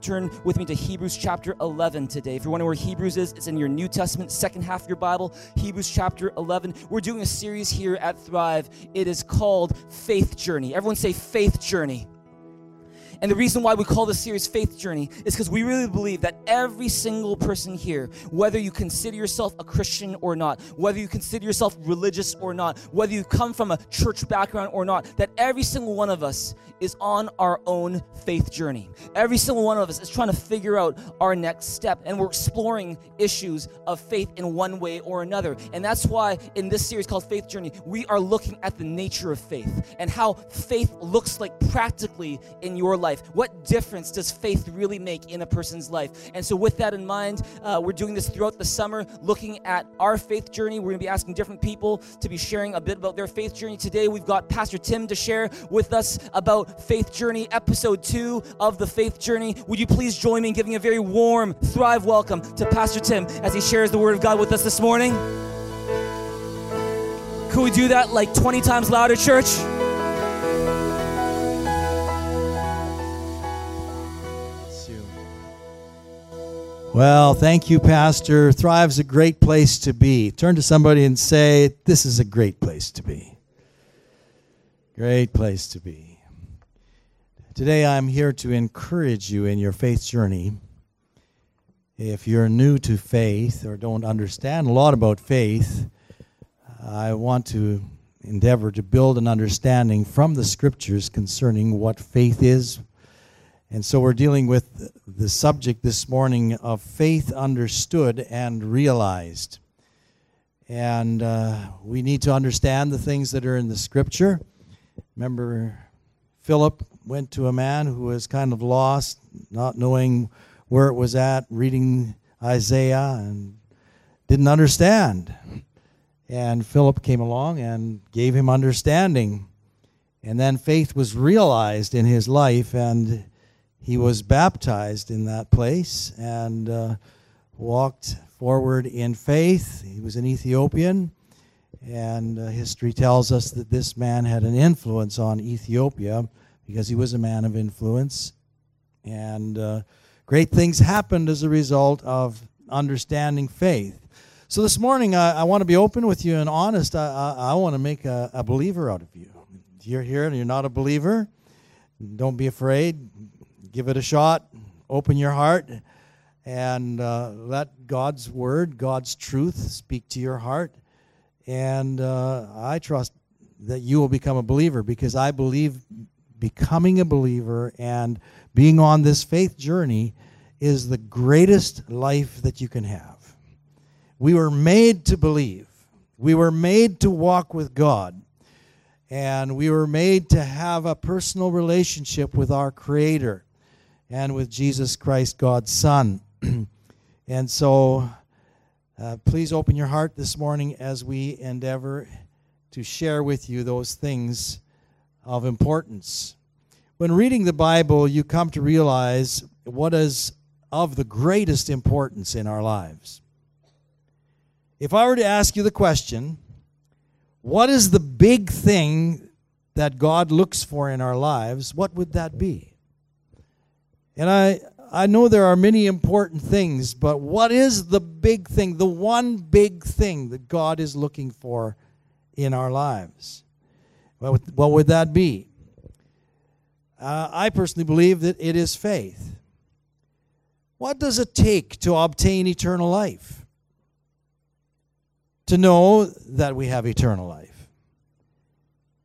turn with me to Hebrews chapter 11 today. If you're wondering where Hebrews is, it's in your New Testament, second half of your Bible, Hebrews chapter 11. We're doing a series here at Thrive. It is called Faith Journey. Everyone say Faith Journey. And the reason why we call this series Faith Journey is because we really believe that every single person here, whether you consider yourself a Christian or not, whether you consider yourself religious or not, whether you come from a church background or not, that every single one of us is on our own faith journey. Every single one of us is trying to figure out our next step, and we're exploring issues of faith in one way or another. And that's why in this series called Faith Journey, we are looking at the nature of faith and how faith looks like practically in your life life? What difference does faith really make in a person's life? And so, with that in mind, uh, we're doing this throughout the summer, looking at our faith journey. We're going to be asking different people to be sharing a bit about their faith journey. Today, we've got Pastor Tim to share with us about Faith Journey, episode two of the Faith Journey. Would you please join me in giving a very warm, thrive welcome to Pastor Tim as he shares the Word of God with us this morning? Could we do that like 20 times louder, church? Well, thank you, Pastor. Thrive's a great place to be. Turn to somebody and say, This is a great place to be. Great place to be. Today, I'm here to encourage you in your faith journey. If you're new to faith or don't understand a lot about faith, I want to endeavor to build an understanding from the scriptures concerning what faith is, and so we're dealing with the subject this morning of faith understood and realized. And uh, we need to understand the things that are in the scripture. Remember, Philip went to a man who was kind of lost, not knowing where it was at, reading Isaiah, and didn't understand. And Philip came along and gave him understanding. And then faith was realized in his life, and he was baptized in that place and uh, walked forward in faith. He was an Ethiopian, and uh, history tells us that this man had an influence on Ethiopia because he was a man of influence. And uh, great things happened as a result of understanding faith. So this morning, I, I want to be open with you and honest. I, I, I want to make a, a believer out of you. If you're here and you're not a believer, don't be afraid give it a shot, open your heart, and uh, let God's word, God's truth speak to your heart. And uh, I trust that you will become a believer because I believe becoming a believer and being on this faith journey is the greatest life that you can have. We were made to believe, we were made to walk with God. And we were made to have a personal relationship with our Creator and with Jesus Christ, God's Son. and so uh, please open your heart this morning as we endeavor to share with you those things of importance. When reading the Bible, you come to realize what is of the greatest importance in our lives. If I were to ask you the question, what is the big thing that God looks for in our lives, what would that be? And I, I know there are many important things, but what is the big thing, the one big thing that God is looking for in our lives? What, what would that be? Uh, I personally believe that it is faith. What does it take to obtain eternal life? To know that we have eternal life.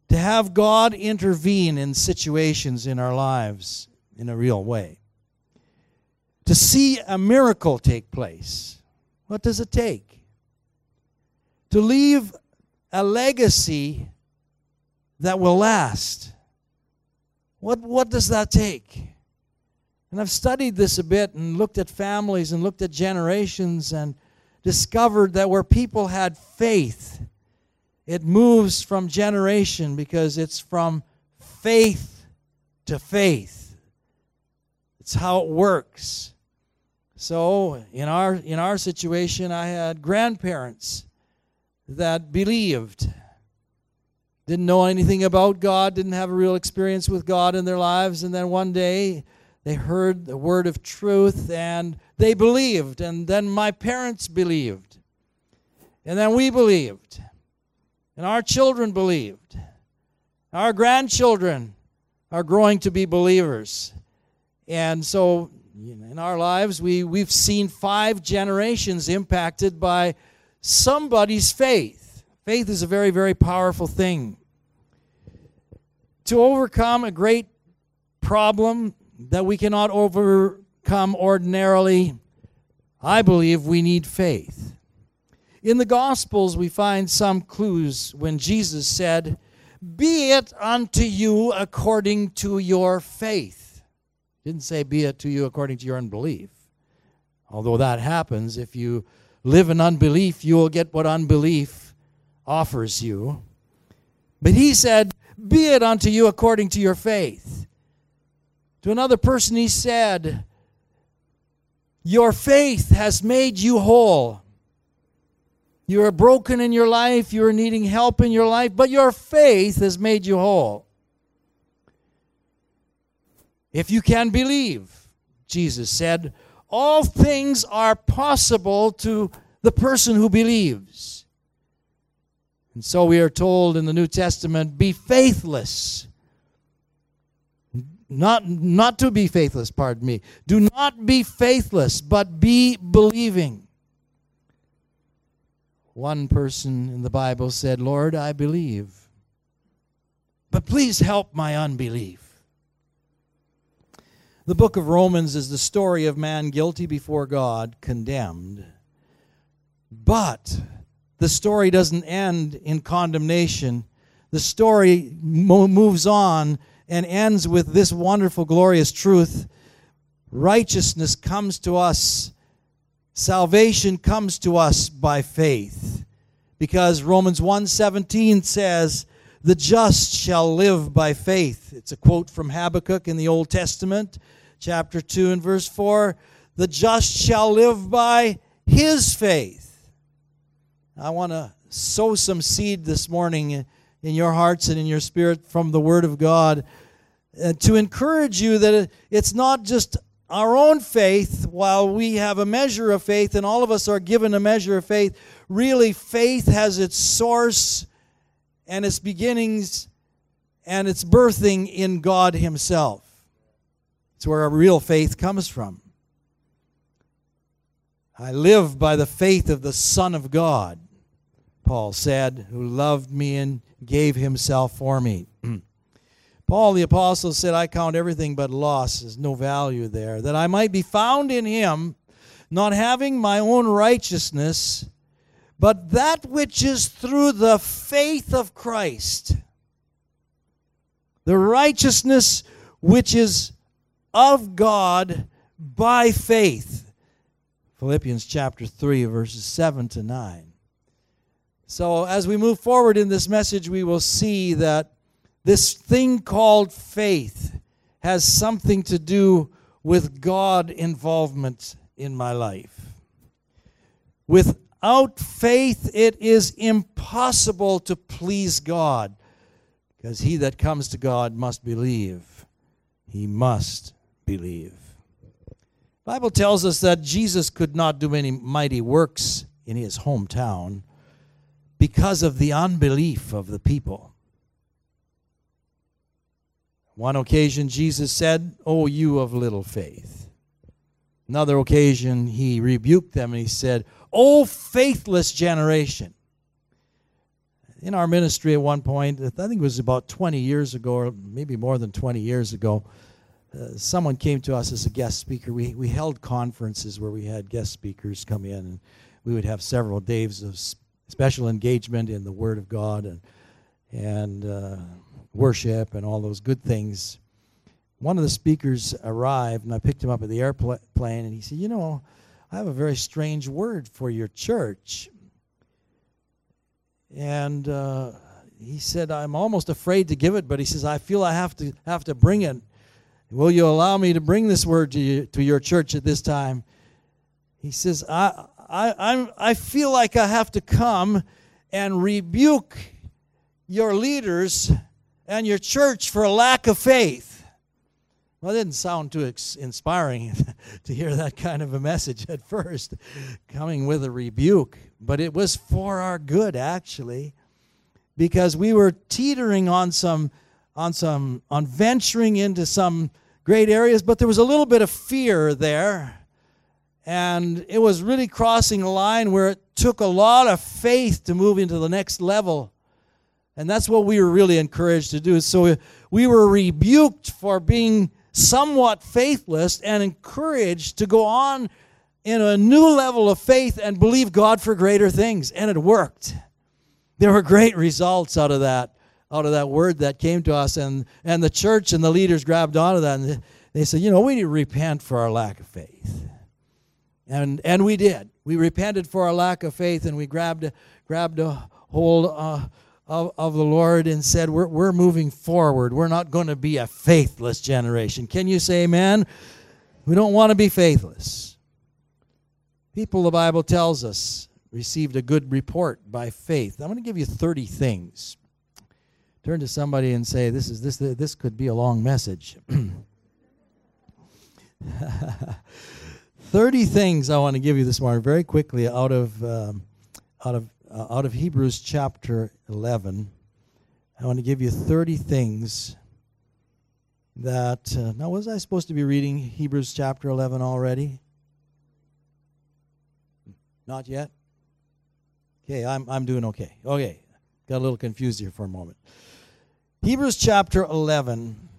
To have God intervene in situations in our lives in a real way to see a miracle take place, what does it take? To leave a legacy that will last. What, what does that take? And I've studied this a bit and looked at families and looked at generations and discovered that where people had faith, it moves from generation because it's from faith to faith. It's how it works. So in our in our situation, I had grandparents that believed, didn't know anything about God, didn't have a real experience with God in their lives, and then one day they heard the word of truth and they believed. And then my parents believed. And then we believed. And our children believed. Our grandchildren are growing to be believers. And so in our lives, we, we've seen five generations impacted by somebody's faith. Faith is a very, very powerful thing. To overcome a great problem that we cannot overcome ordinarily, I believe we need faith. In the Gospels, we find some clues when Jesus said, Be it unto you according to your faith. Didn't say, Be it to you according to your unbelief. Although that happens, if you live in unbelief, you will get what unbelief offers you. But he said, Be it unto you according to your faith. To another person, he said, Your faith has made you whole. You are broken in your life, you are needing help in your life, but your faith has made you whole. If you can believe, Jesus said, all things are possible to the person who believes. And so we are told in the New Testament be faithless not, not to be faithless, pardon me. Do not be faithless, but be believing. One person in the Bible said, Lord, I believe, but please help my unbelief. The book of Romans is the story of man guilty before God, condemned. But the story doesn't end in condemnation. The story mo- moves on and ends with this wonderful, glorious truth righteousness comes to us, salvation comes to us by faith. Because Romans 1:17 says, "The just shall live by faith." It's a quote from Habakkuk in the Old Testament, chapter 2 and verse 4, "The just shall live by his faith." I want to sow some seed this morning in your hearts and in your spirit from the Word of God uh, to encourage you that it's not just our own faith, while we have a measure of faith and all of us are given a measure of faith, really faith has its source and its beginnings and its birthing in God Himself. It's where our real faith comes from. I live by the faith of the Son of God, Paul said, who loved me and gave himself for me. Paul the Apostle said, I count everything but loss. There's no value there. That I might be found in him, not having my own righteousness, but that which is through the faith of Christ. The righteousness which is of God by faith. Philippians chapter 3, verses 7 to 9. So, as we move forward in this message, we will see that this thing called faith has something to do with God involvement in my life. Without faith, it is impossible to please God because he that comes to God must believe. He must believe. Bible tells us that Jesus could not do any mighty works in his hometown because of the unbelief of the people. One occasion, Jesus said, Oh, you of little faith. Another occasion, he rebuked them and he said, Oh, faithless generation. In our ministry at one point, I think it was about 20 years ago, or maybe more than 20 years ago, uh, someone came to us as a guest speaker. We, we held conferences where we had guest speakers come in, and we would have several days of special engagement in the Word of God and, and uh, worship and all those good things. One of the speakers arrived, and I picked him up at the airplane, and he said, You know, I have a very strange word for your church. And uh, he said, I'm almost afraid to give it, but he says, I feel I have to have to bring it. Will you allow me to bring this word to you, to your church at this time? He says, I, I, I'm, I feel like I have to come and rebuke your leaders and your church for a lack of faith. Well, it didn't sound too inspiring to hear that kind of a message at first, coming with a rebuke, but it was for our good, actually, because we were teetering on some, on some, on venturing into some great areas, but there was a little bit of fear there. And it was really crossing a line where it took a lot of faith to move into the next level. And that's what we were really encouraged to do. So we were rebuked for being somewhat faithless and encouraged to go on in a new level of faith and believe God for greater things. And it worked. There were great results out of that, out of that word that came to us. And, and the church and the leaders grabbed onto that and they said, you know, we need to repent for our lack of faith. And, and we did. We repented for our lack of faith and we grabbed, grabbed a hold uh, of, of the Lord and said, we're, we're moving forward. We're not going to be a faithless generation. Can you say amen? We don't want to be faithless. People, the Bible tells us, received a good report by faith. I'm going to give you 30 things. Turn to somebody and say, This, is, this, this could be a long message. 30 things I want to give you this morning very quickly out of, um, out of uh, out of Hebrews chapter 11. I want to give you 30 things that. Uh, now, was I supposed to be reading Hebrews chapter 11 already? Not yet? Okay, I'm, I'm doing okay. Okay, got a little confused here for a moment. Hebrews chapter 11,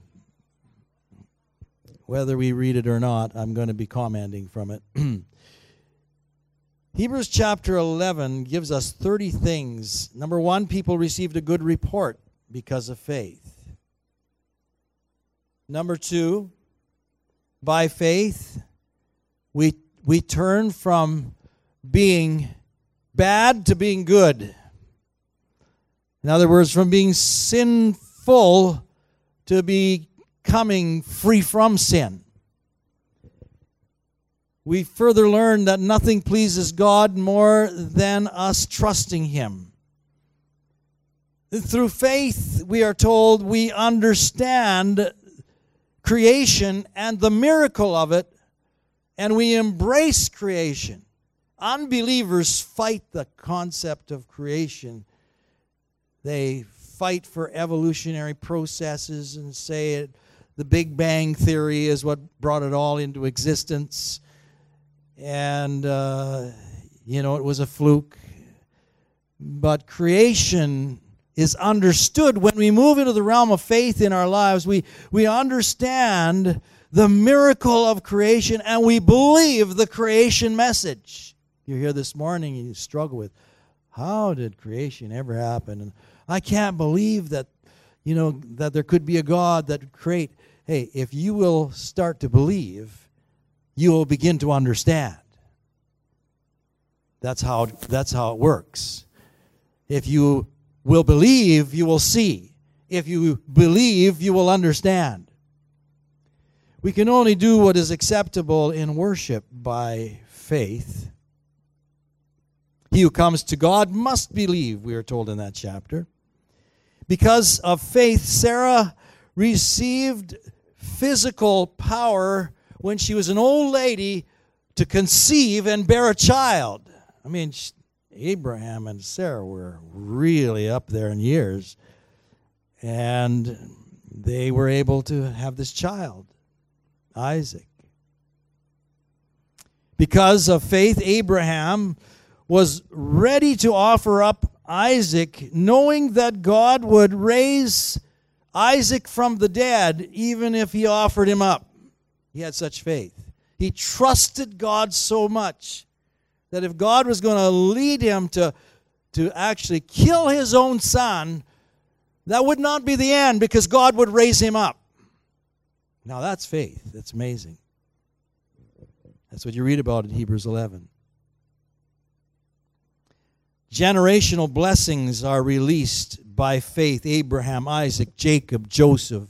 whether we read it or not, I'm going to be commenting from it. Hebrews chapter 11 gives us 30 things. Number one, people received a good report because of faith. Number two, by faith, we, we turn from being bad to being good. In other words, from being sinful to becoming free from sin we further learn that nothing pleases God more than us trusting Him. Through faith, we are told we understand creation and the miracle of it, and we embrace creation. Unbelievers fight the concept of creation. They fight for evolutionary processes and say it, the Big Bang Theory is what brought it all into existence and uh, you know it was a fluke. But creation is understood when we move into the realm of faith in our lives. We we understand the miracle of creation and we believe the creation message. You're here this morning you struggle with how did creation ever happen? And i can't believe that you know that there could be a god that create hey if you will start to believe you will begin to understand. That's how, that's how it works. If you will believe, you will see. If you believe, you will understand. We can only do what is acceptable in worship by faith. He who comes to God must believe, we are told in that chapter. Because of faith, Sarah received physical power when she was an old lady to conceive and bear a child. I mean, Abraham and Sarah were really up there in years, and they were able to have this child, Isaac. Because of faith, Abraham was ready to offer up Isaac, knowing that God would raise Isaac from the dead, even if he offered him up. He had such faith. He trusted God so much that if God was going to lead him to, to actually kill his own son, that would not be the end because God would raise him up. Now that's faith. That's amazing. That's what you read about in Hebrews 11. Generational blessings are released by faith Abraham, Isaac, Jacob, Joseph.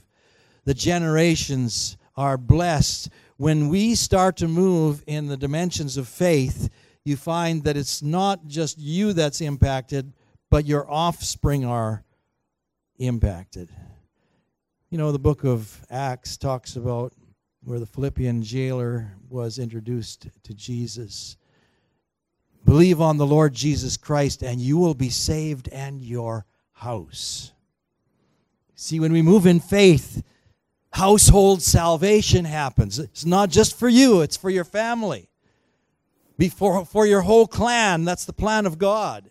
The generations are blessed. When we start to move in the dimensions of faith, you find that it's not just you that's impacted, but your offspring are impacted. You know, the book of Acts talks about where the Philippian jailer was introduced to Jesus. Believe on the Lord Jesus Christ, and you will be saved and your house. See, when we move in faith, household salvation happens. It's not just for you, it's for your family. Before, for your whole clan. That's the plan of God.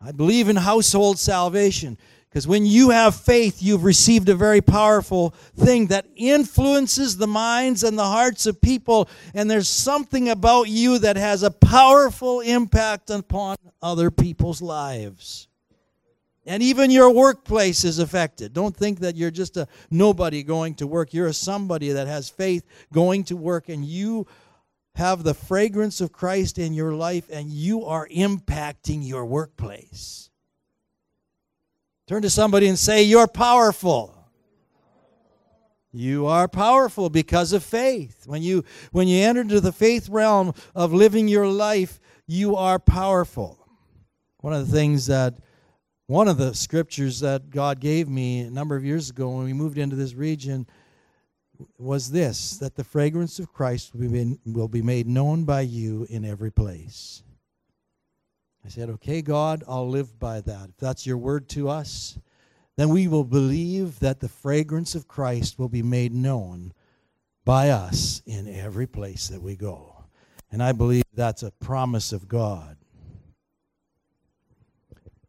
I believe in household salvation. Because when you have faith, you've received a very powerful thing that influences the minds and the hearts of people. And there's something about you that has a powerful impact upon other people's lives. And even your workplace is affected. Don't think that you're just a nobody going to work. You're a somebody that has faith going to work, and you have the fragrance of Christ in your life, and you are impacting your workplace. Turn to somebody and say, You're powerful. You are powerful because of faith. When you when you enter into the faith realm of living your life, you are powerful. One of the things that one of the scriptures that God gave me a number of years ago when we moved into this region was this that the fragrance of Christ will be, made known by you in every place. I said, Okay, God, I'll live by that. If that's your word to us, then we will believe that the fragrance of Christ will be made known by us in every place that we go. And I believe that's a promise of God.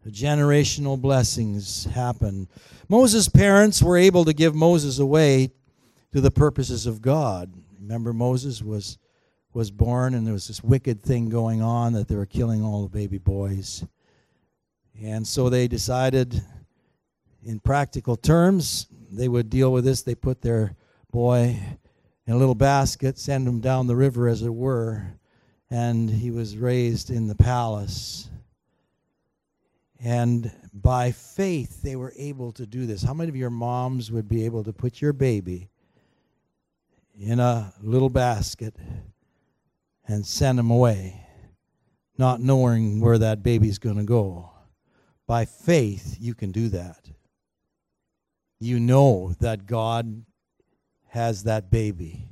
Generational blessings happen. Moses' parents were able to give Moses away to the purposes of God. Remember, Moses was was born, and there was this wicked thing going on that they were killing all the baby boys. And so they decided, in practical terms, they would deal with this. They put their boy in a little basket, send him down the river, as it were, and he was raised in the palace. And by faith, they were able to do this. How many of your moms would be able to put your baby in a little basket and send him away, not knowing where that baby's going to go. By faith, you can do that. You know that God has that baby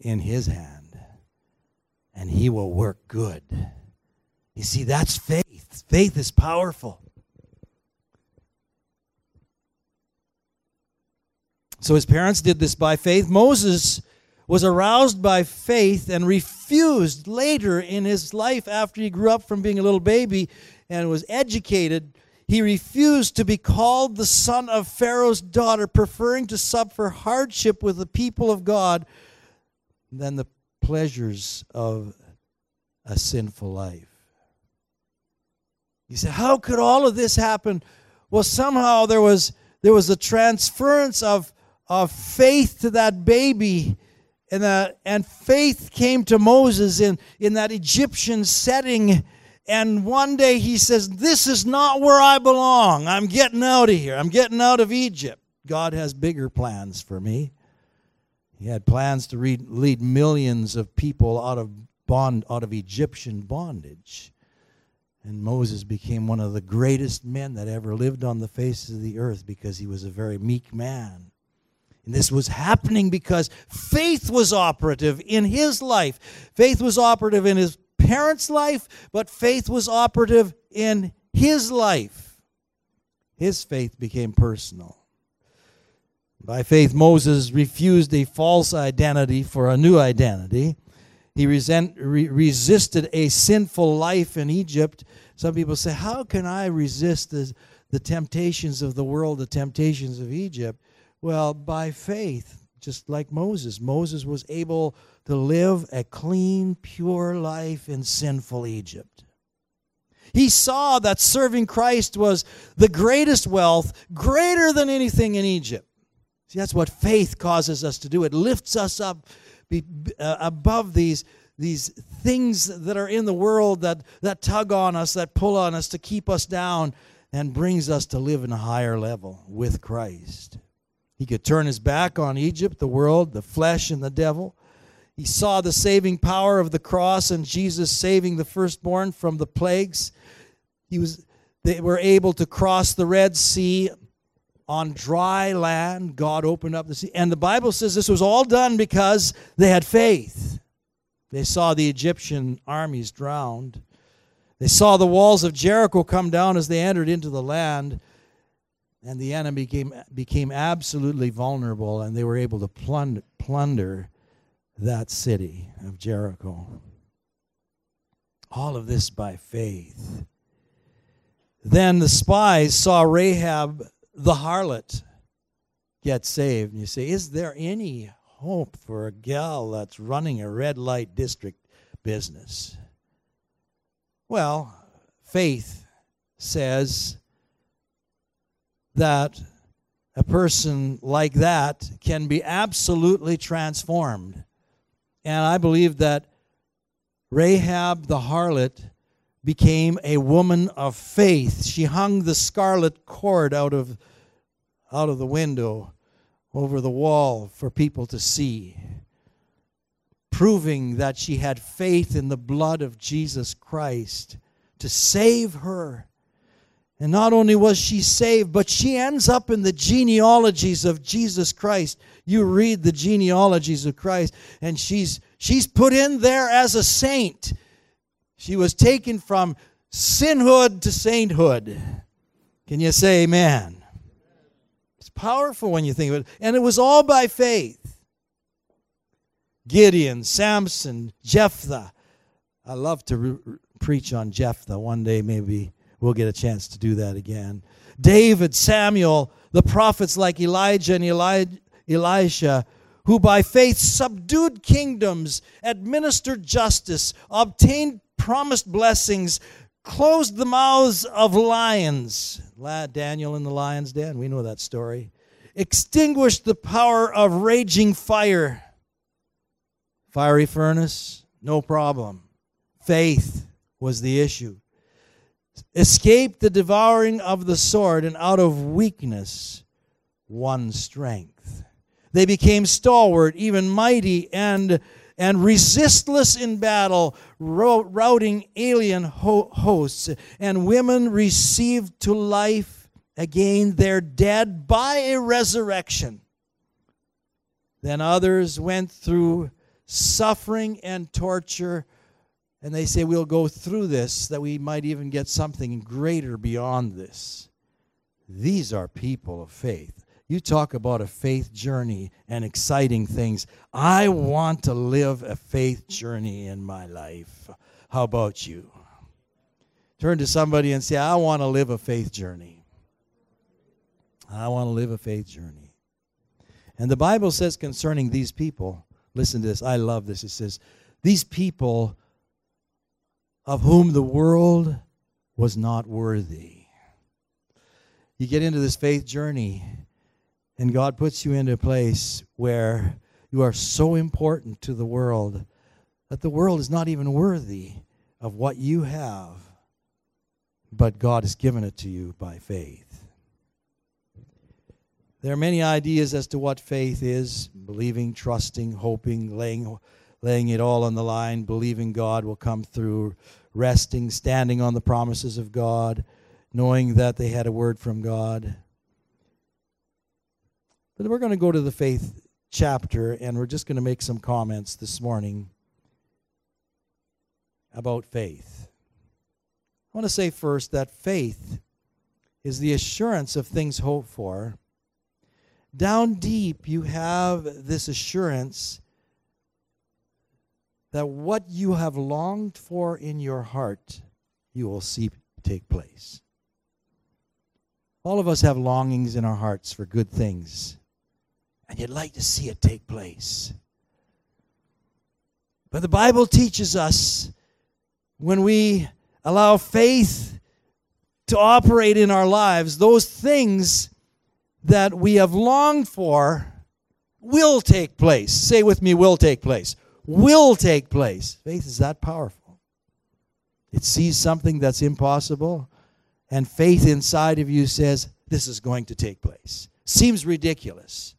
in his hand, and he will work good. You see, that's faith. Faith is powerful. So his parents did this by faith. Moses was aroused by faith and refused later in his life after he grew up from being a little baby and was educated he refused to be called the son of Pharaoh's daughter, preferring to suffer hardship with the people of God than the pleasures of a sinful life. You say, how could all of this happen? Well, somehow there was there was a transference of, of faith to that baby and, that, and faith came to Moses in, in that Egyptian setting. And one day he says, This is not where I belong. I'm getting out of here. I'm getting out of Egypt. God has bigger plans for me. He had plans to lead millions of people out of bond out of Egyptian bondage. And Moses became one of the greatest men that ever lived on the face of the earth because he was a very meek man. And this was happening because faith was operative in his life. Faith was operative in his parents' life, but faith was operative in his life. His faith became personal. By faith, Moses refused a false identity for a new identity. He resent, re- resisted a sinful life in Egypt. Some people say, How can I resist the, the temptations of the world, the temptations of Egypt? Well, by faith, just like Moses. Moses was able to live a clean, pure life in sinful Egypt. He saw that serving Christ was the greatest wealth, greater than anything in Egypt. See, that's what faith causes us to do. It lifts us up be, uh, above these, these things that are in the world that, that tug on us, that pull on us to keep us down, and brings us to live in a higher level with Christ. He could turn his back on Egypt, the world, the flesh, and the devil. He saw the saving power of the cross and Jesus saving the firstborn from the plagues. He was, they were able to cross the Red Sea on dry land. God opened up the sea. And the Bible says this was all done because they had faith. They saw the Egyptian armies drowned. They saw the walls of Jericho come down as they entered into the land, and the enemy became, became absolutely vulnerable, and they were able to plunder, plunder that city of Jericho. All of this by faith. Then the spies saw Rahab the harlot get saved. And you say, Is there any hope for a gal that's running a red light district business? Well, faith says that a person like that can be absolutely transformed. And I believe that Rahab the harlot became a woman of faith. She hung the scarlet cord out of, out of the window over the wall for people to see, proving that she had faith in the blood of Jesus Christ to save her. And not only was she saved, but she ends up in the genealogies of Jesus Christ. You read the genealogies of Christ, and she's, she's put in there as a saint. She was taken from sinhood to sainthood. Can you say amen? It's powerful when you think of it. And it was all by faith. Gideon, Samson, Jephthah. I love to re- preach on Jephthah. One day, maybe we'll get a chance to do that again. David, Samuel, the prophets like Elijah and Eli- Elisha, who by faith subdued kingdoms, administered justice, obtained promised blessings, closed the mouths of lions. Daniel in the lion's den, we know that story. Extinguished the power of raging fire. Fiery furnace, no problem. Faith was the issue. Escaped the devouring of the sword, and out of weakness won strength. They became stalwart, even mighty, and and resistless in battle, routing alien ho- hosts. And women received to life again their dead by a resurrection. Then others went through suffering and torture. And they say, We'll go through this that we might even get something greater beyond this. These are people of faith. You talk about a faith journey and exciting things. I want to live a faith journey in my life. How about you? Turn to somebody and say, I want to live a faith journey. I want to live a faith journey. And the Bible says concerning these people, listen to this, I love this. It says, These people of whom the world was not worthy. You get into this faith journey and God puts you into a place where you are so important to the world that the world is not even worthy of what you have, but God has given it to you by faith. There are many ideas as to what faith is believing, trusting, hoping, laying, laying it all on the line, believing God will come through, resting, standing on the promises of God, knowing that they had a word from God. But we're going to go to the faith chapter and we're just going to make some comments this morning about faith. I want to say first that faith is the assurance of things hoped for. Down deep, you have this assurance that what you have longed for in your heart, you will see take place. All of us have longings in our hearts for good things and you'd like to see it take place. But the Bible teaches us when we allow faith to operate in our lives, those things that we have longed for will take place. Say with me, will take place. Will take place. Faith is that powerful. It sees something that's impossible, and faith inside of you says, This is going to take place. Seems ridiculous.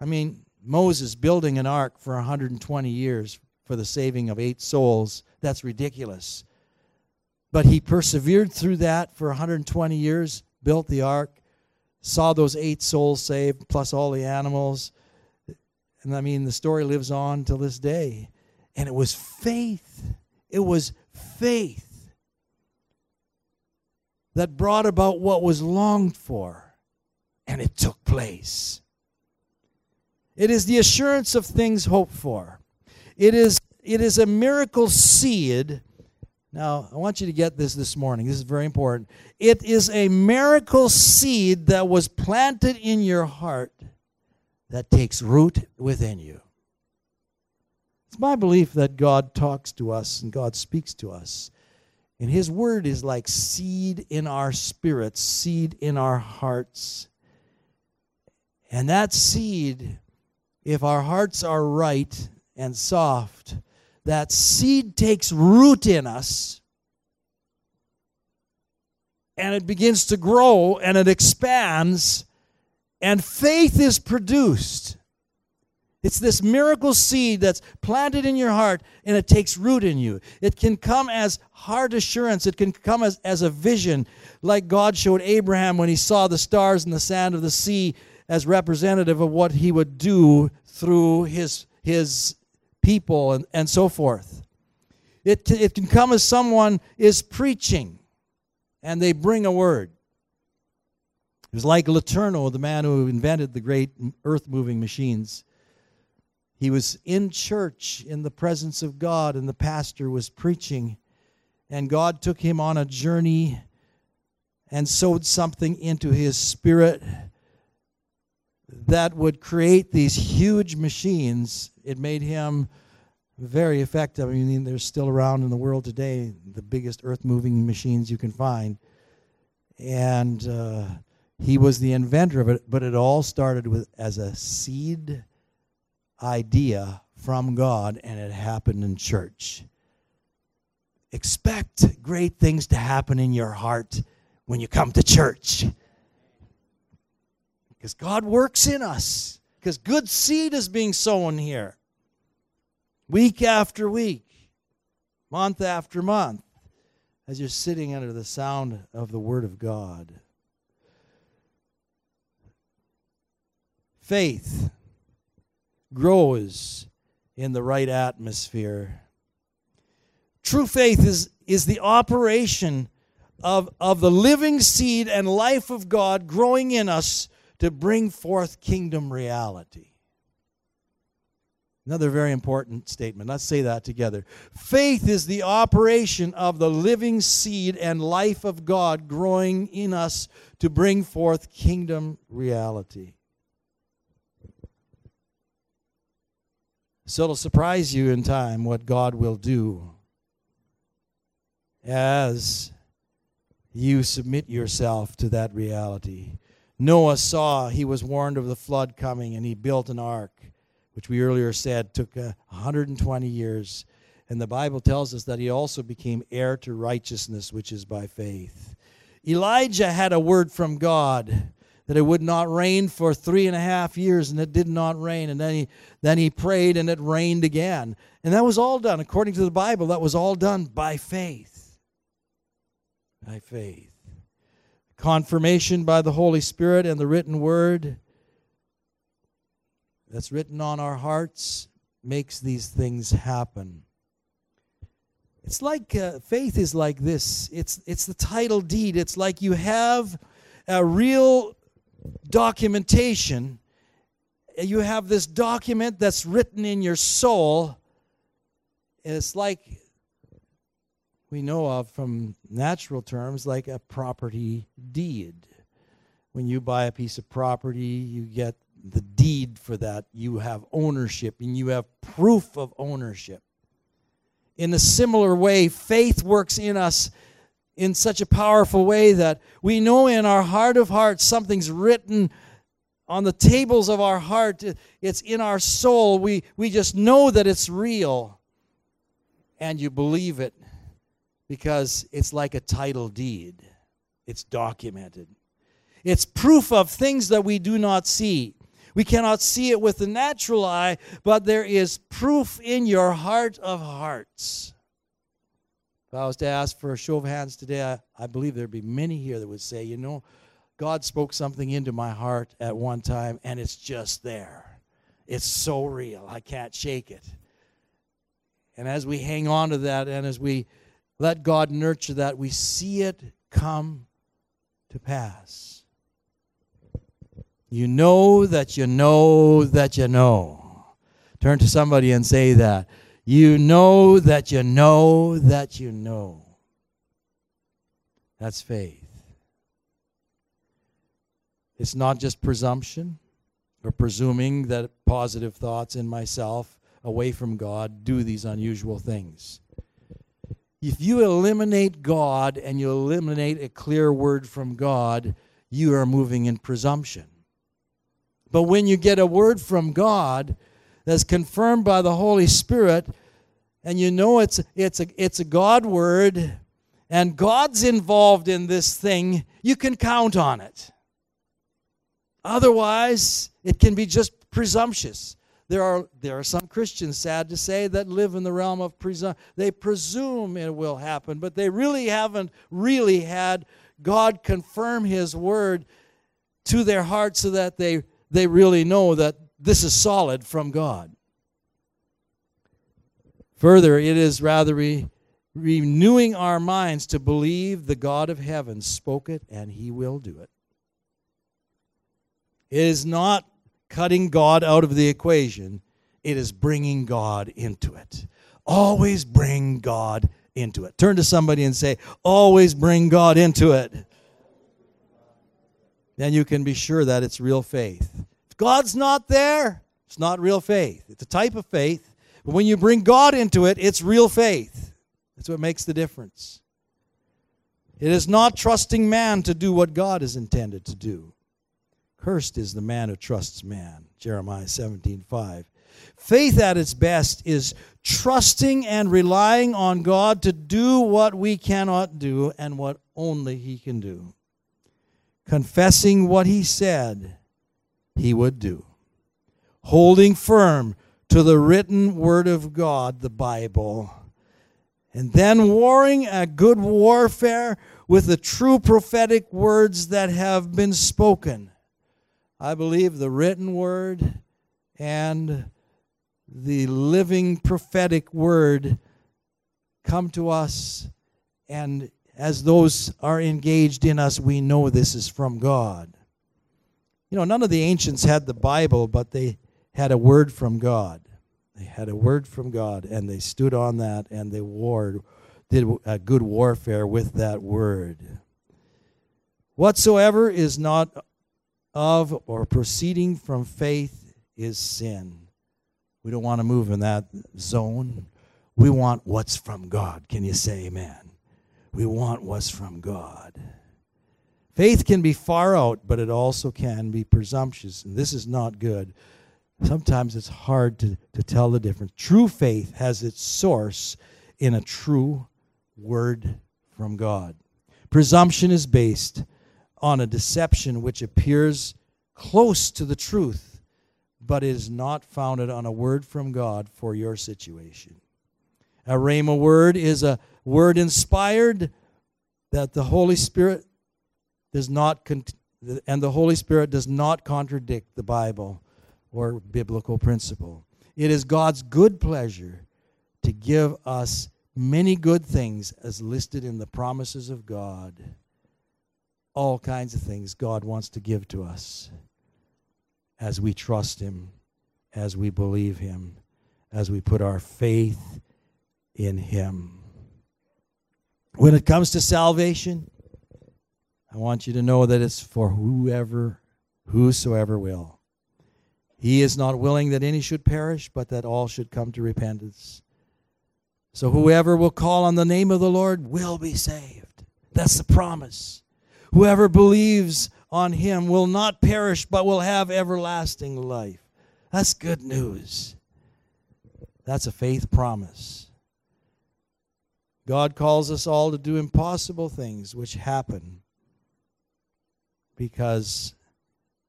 I mean, Moses building an ark for 120 years for the saving of eight souls, that's ridiculous. But he persevered through that for 120 years, built the ark, saw those eight souls saved, plus all the animals. And I mean, the story lives on till this day. And it was faith. It was faith that brought about what was longed for. And it took place. It is the assurance of things hoped for. It is, it is a miracle seed. Now, I want you to get this this morning. This is very important. It is a miracle seed that was planted in your heart that takes root within you. It's my belief that God talks to us and God speaks to us. And His Word is like seed in our spirits, seed in our hearts. And that seed, if our hearts are right and soft, that seed takes root in us and it begins to grow and it expands and faith is produced. It's this miracle seed that's planted in your heart and it takes root in you. It can come as heart assurance, it can come as, as a vision, like God showed Abraham when he saw the stars and the sand of the sea as representative of what he would do through his, his people and, and so forth. It, it can come as someone is preaching and they bring a word. It was like Letourneau, the man who invented the great earth moving machines. He was in church in the presence of God, and the pastor was preaching. And God took him on a journey and sowed something into his spirit that would create these huge machines. It made him very effective. I mean, they're still around in the world today, the biggest earth moving machines you can find. And uh, he was the inventor of it, but it all started with as a seed idea from God, and it happened in church. Expect great things to happen in your heart when you come to church. Because God works in us. Because good seed is being sown here. Week after week, month after month, as you're sitting under the sound of the Word of God. faith grows in the right atmosphere. True faith is, is the operation of, of the living seed and life of God growing in us to bring forth kingdom reality. Another very important statement. Let's say that together. Faith is the operation of the living seed and life of God growing in us to bring forth kingdom reality. So it'll surprise you in time what God will do as you submit yourself to that reality. Noah saw, he was warned of the flood coming, and he built an ark, which we earlier said took uh, 120 years. And the Bible tells us that he also became heir to righteousness, which is by faith. Elijah had a word from God that it would not rain for three and a half years, and it did not rain. And then he, then he prayed, and it rained again. And that was all done, according to the Bible, that was all done by faith. By faith. Confirmation by the Holy Spirit and the written word that's written on our hearts makes these things happen. It's like uh, faith is like this. It's it's the title deed. It's like you have a real documentation. You have this document that's written in your soul. It's like we know of from natural terms, like a property deed. When you buy a piece of property, you get the deed for that. You have ownership and you have proof of ownership. In a similar way, faith works in us in such a powerful way that we know in our heart of hearts something's written on the tables of our heart. It's in our soul. We, we just know that it's real. And you believe it because it's like a title deed, it's documented. It's proof of things that we do not see. We cannot see it with the natural eye, but there is proof in your heart of hearts. If I was to ask for a show of hands today, I, I believe there'd be many here that would say, you know, God spoke something into my heart at one time, and it's just there. It's so real. I can't shake it. And as we hang on to that and as we let God nurture that, we see it come to pass. You know that you know that you know. Turn to somebody and say that. You know that you know that you know. That's faith. It's not just presumption or presuming that positive thoughts in myself away from God do these unusual things. If you eliminate God and you eliminate a clear word from God, you are moving in presumption. But when you get a word from God that's confirmed by the Holy Spirit, and you know it's, it's, a, it's a God word, and God's involved in this thing, you can count on it. Otherwise, it can be just presumptuous. There are, there are some Christians, sad to say, that live in the realm of presumption. They presume it will happen, but they really haven't really had God confirm His word to their heart so that they, they really know that this is solid from God. Further, it is rather re- renewing our minds to believe the God of heaven spoke it and He will do it. It is not cutting God out of the equation, it is bringing God into it. Always bring God into it. Turn to somebody and say, Always bring God into it. Then you can be sure that it's real faith. If God's not there, it's not real faith. It's a type of faith. But when you bring God into it, it's real faith. That's what makes the difference. It is not trusting man to do what God is intended to do. Cursed is the man who trusts man. Jeremiah 17 5. Faith at its best is trusting and relying on God to do what we cannot do and what only He can do. Confessing what He said He would do. Holding firm to the written Word of God, the Bible. And then warring a good warfare with the true prophetic words that have been spoken I believe the written word and the living prophetic word come to us, and as those are engaged in us, we know this is from God. You know, none of the ancients had the Bible, but they had a word from God. They had a word from God, and they stood on that, and they warred, did a good warfare with that word. Whatsoever is not of or proceeding from faith is sin. We don't want to move in that zone. We want what's from God. Can you say amen? We want what's from God. Faith can be far out, but it also can be presumptuous, and this is not good. Sometimes it's hard to, to tell the difference. True faith has its source in a true word from God. Presumption is based on a deception which appears close to the truth, but is not founded on a word from God for your situation. A rhema word is a word inspired that the Holy Spirit does not, and the Holy Spirit does not contradict the Bible or biblical principle. It is God's good pleasure to give us many good things as listed in the promises of God all kinds of things God wants to give to us as we trust Him, as we believe Him, as we put our faith in Him. When it comes to salvation, I want you to know that it's for whoever, whosoever will. He is not willing that any should perish, but that all should come to repentance. So whoever will call on the name of the Lord will be saved. That's the promise. Whoever believes on him will not perish, but will have everlasting life. That's good news. That's a faith promise. God calls us all to do impossible things which happen because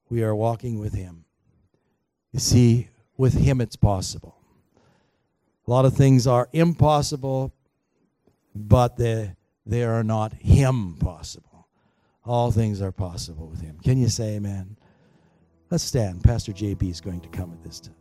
we are walking with Him. You see, with Him it's possible. A lot of things are impossible, but they, they are not Him possible. All things are possible with him. Can you say amen? Let's stand. Pastor JB is going to come at this time.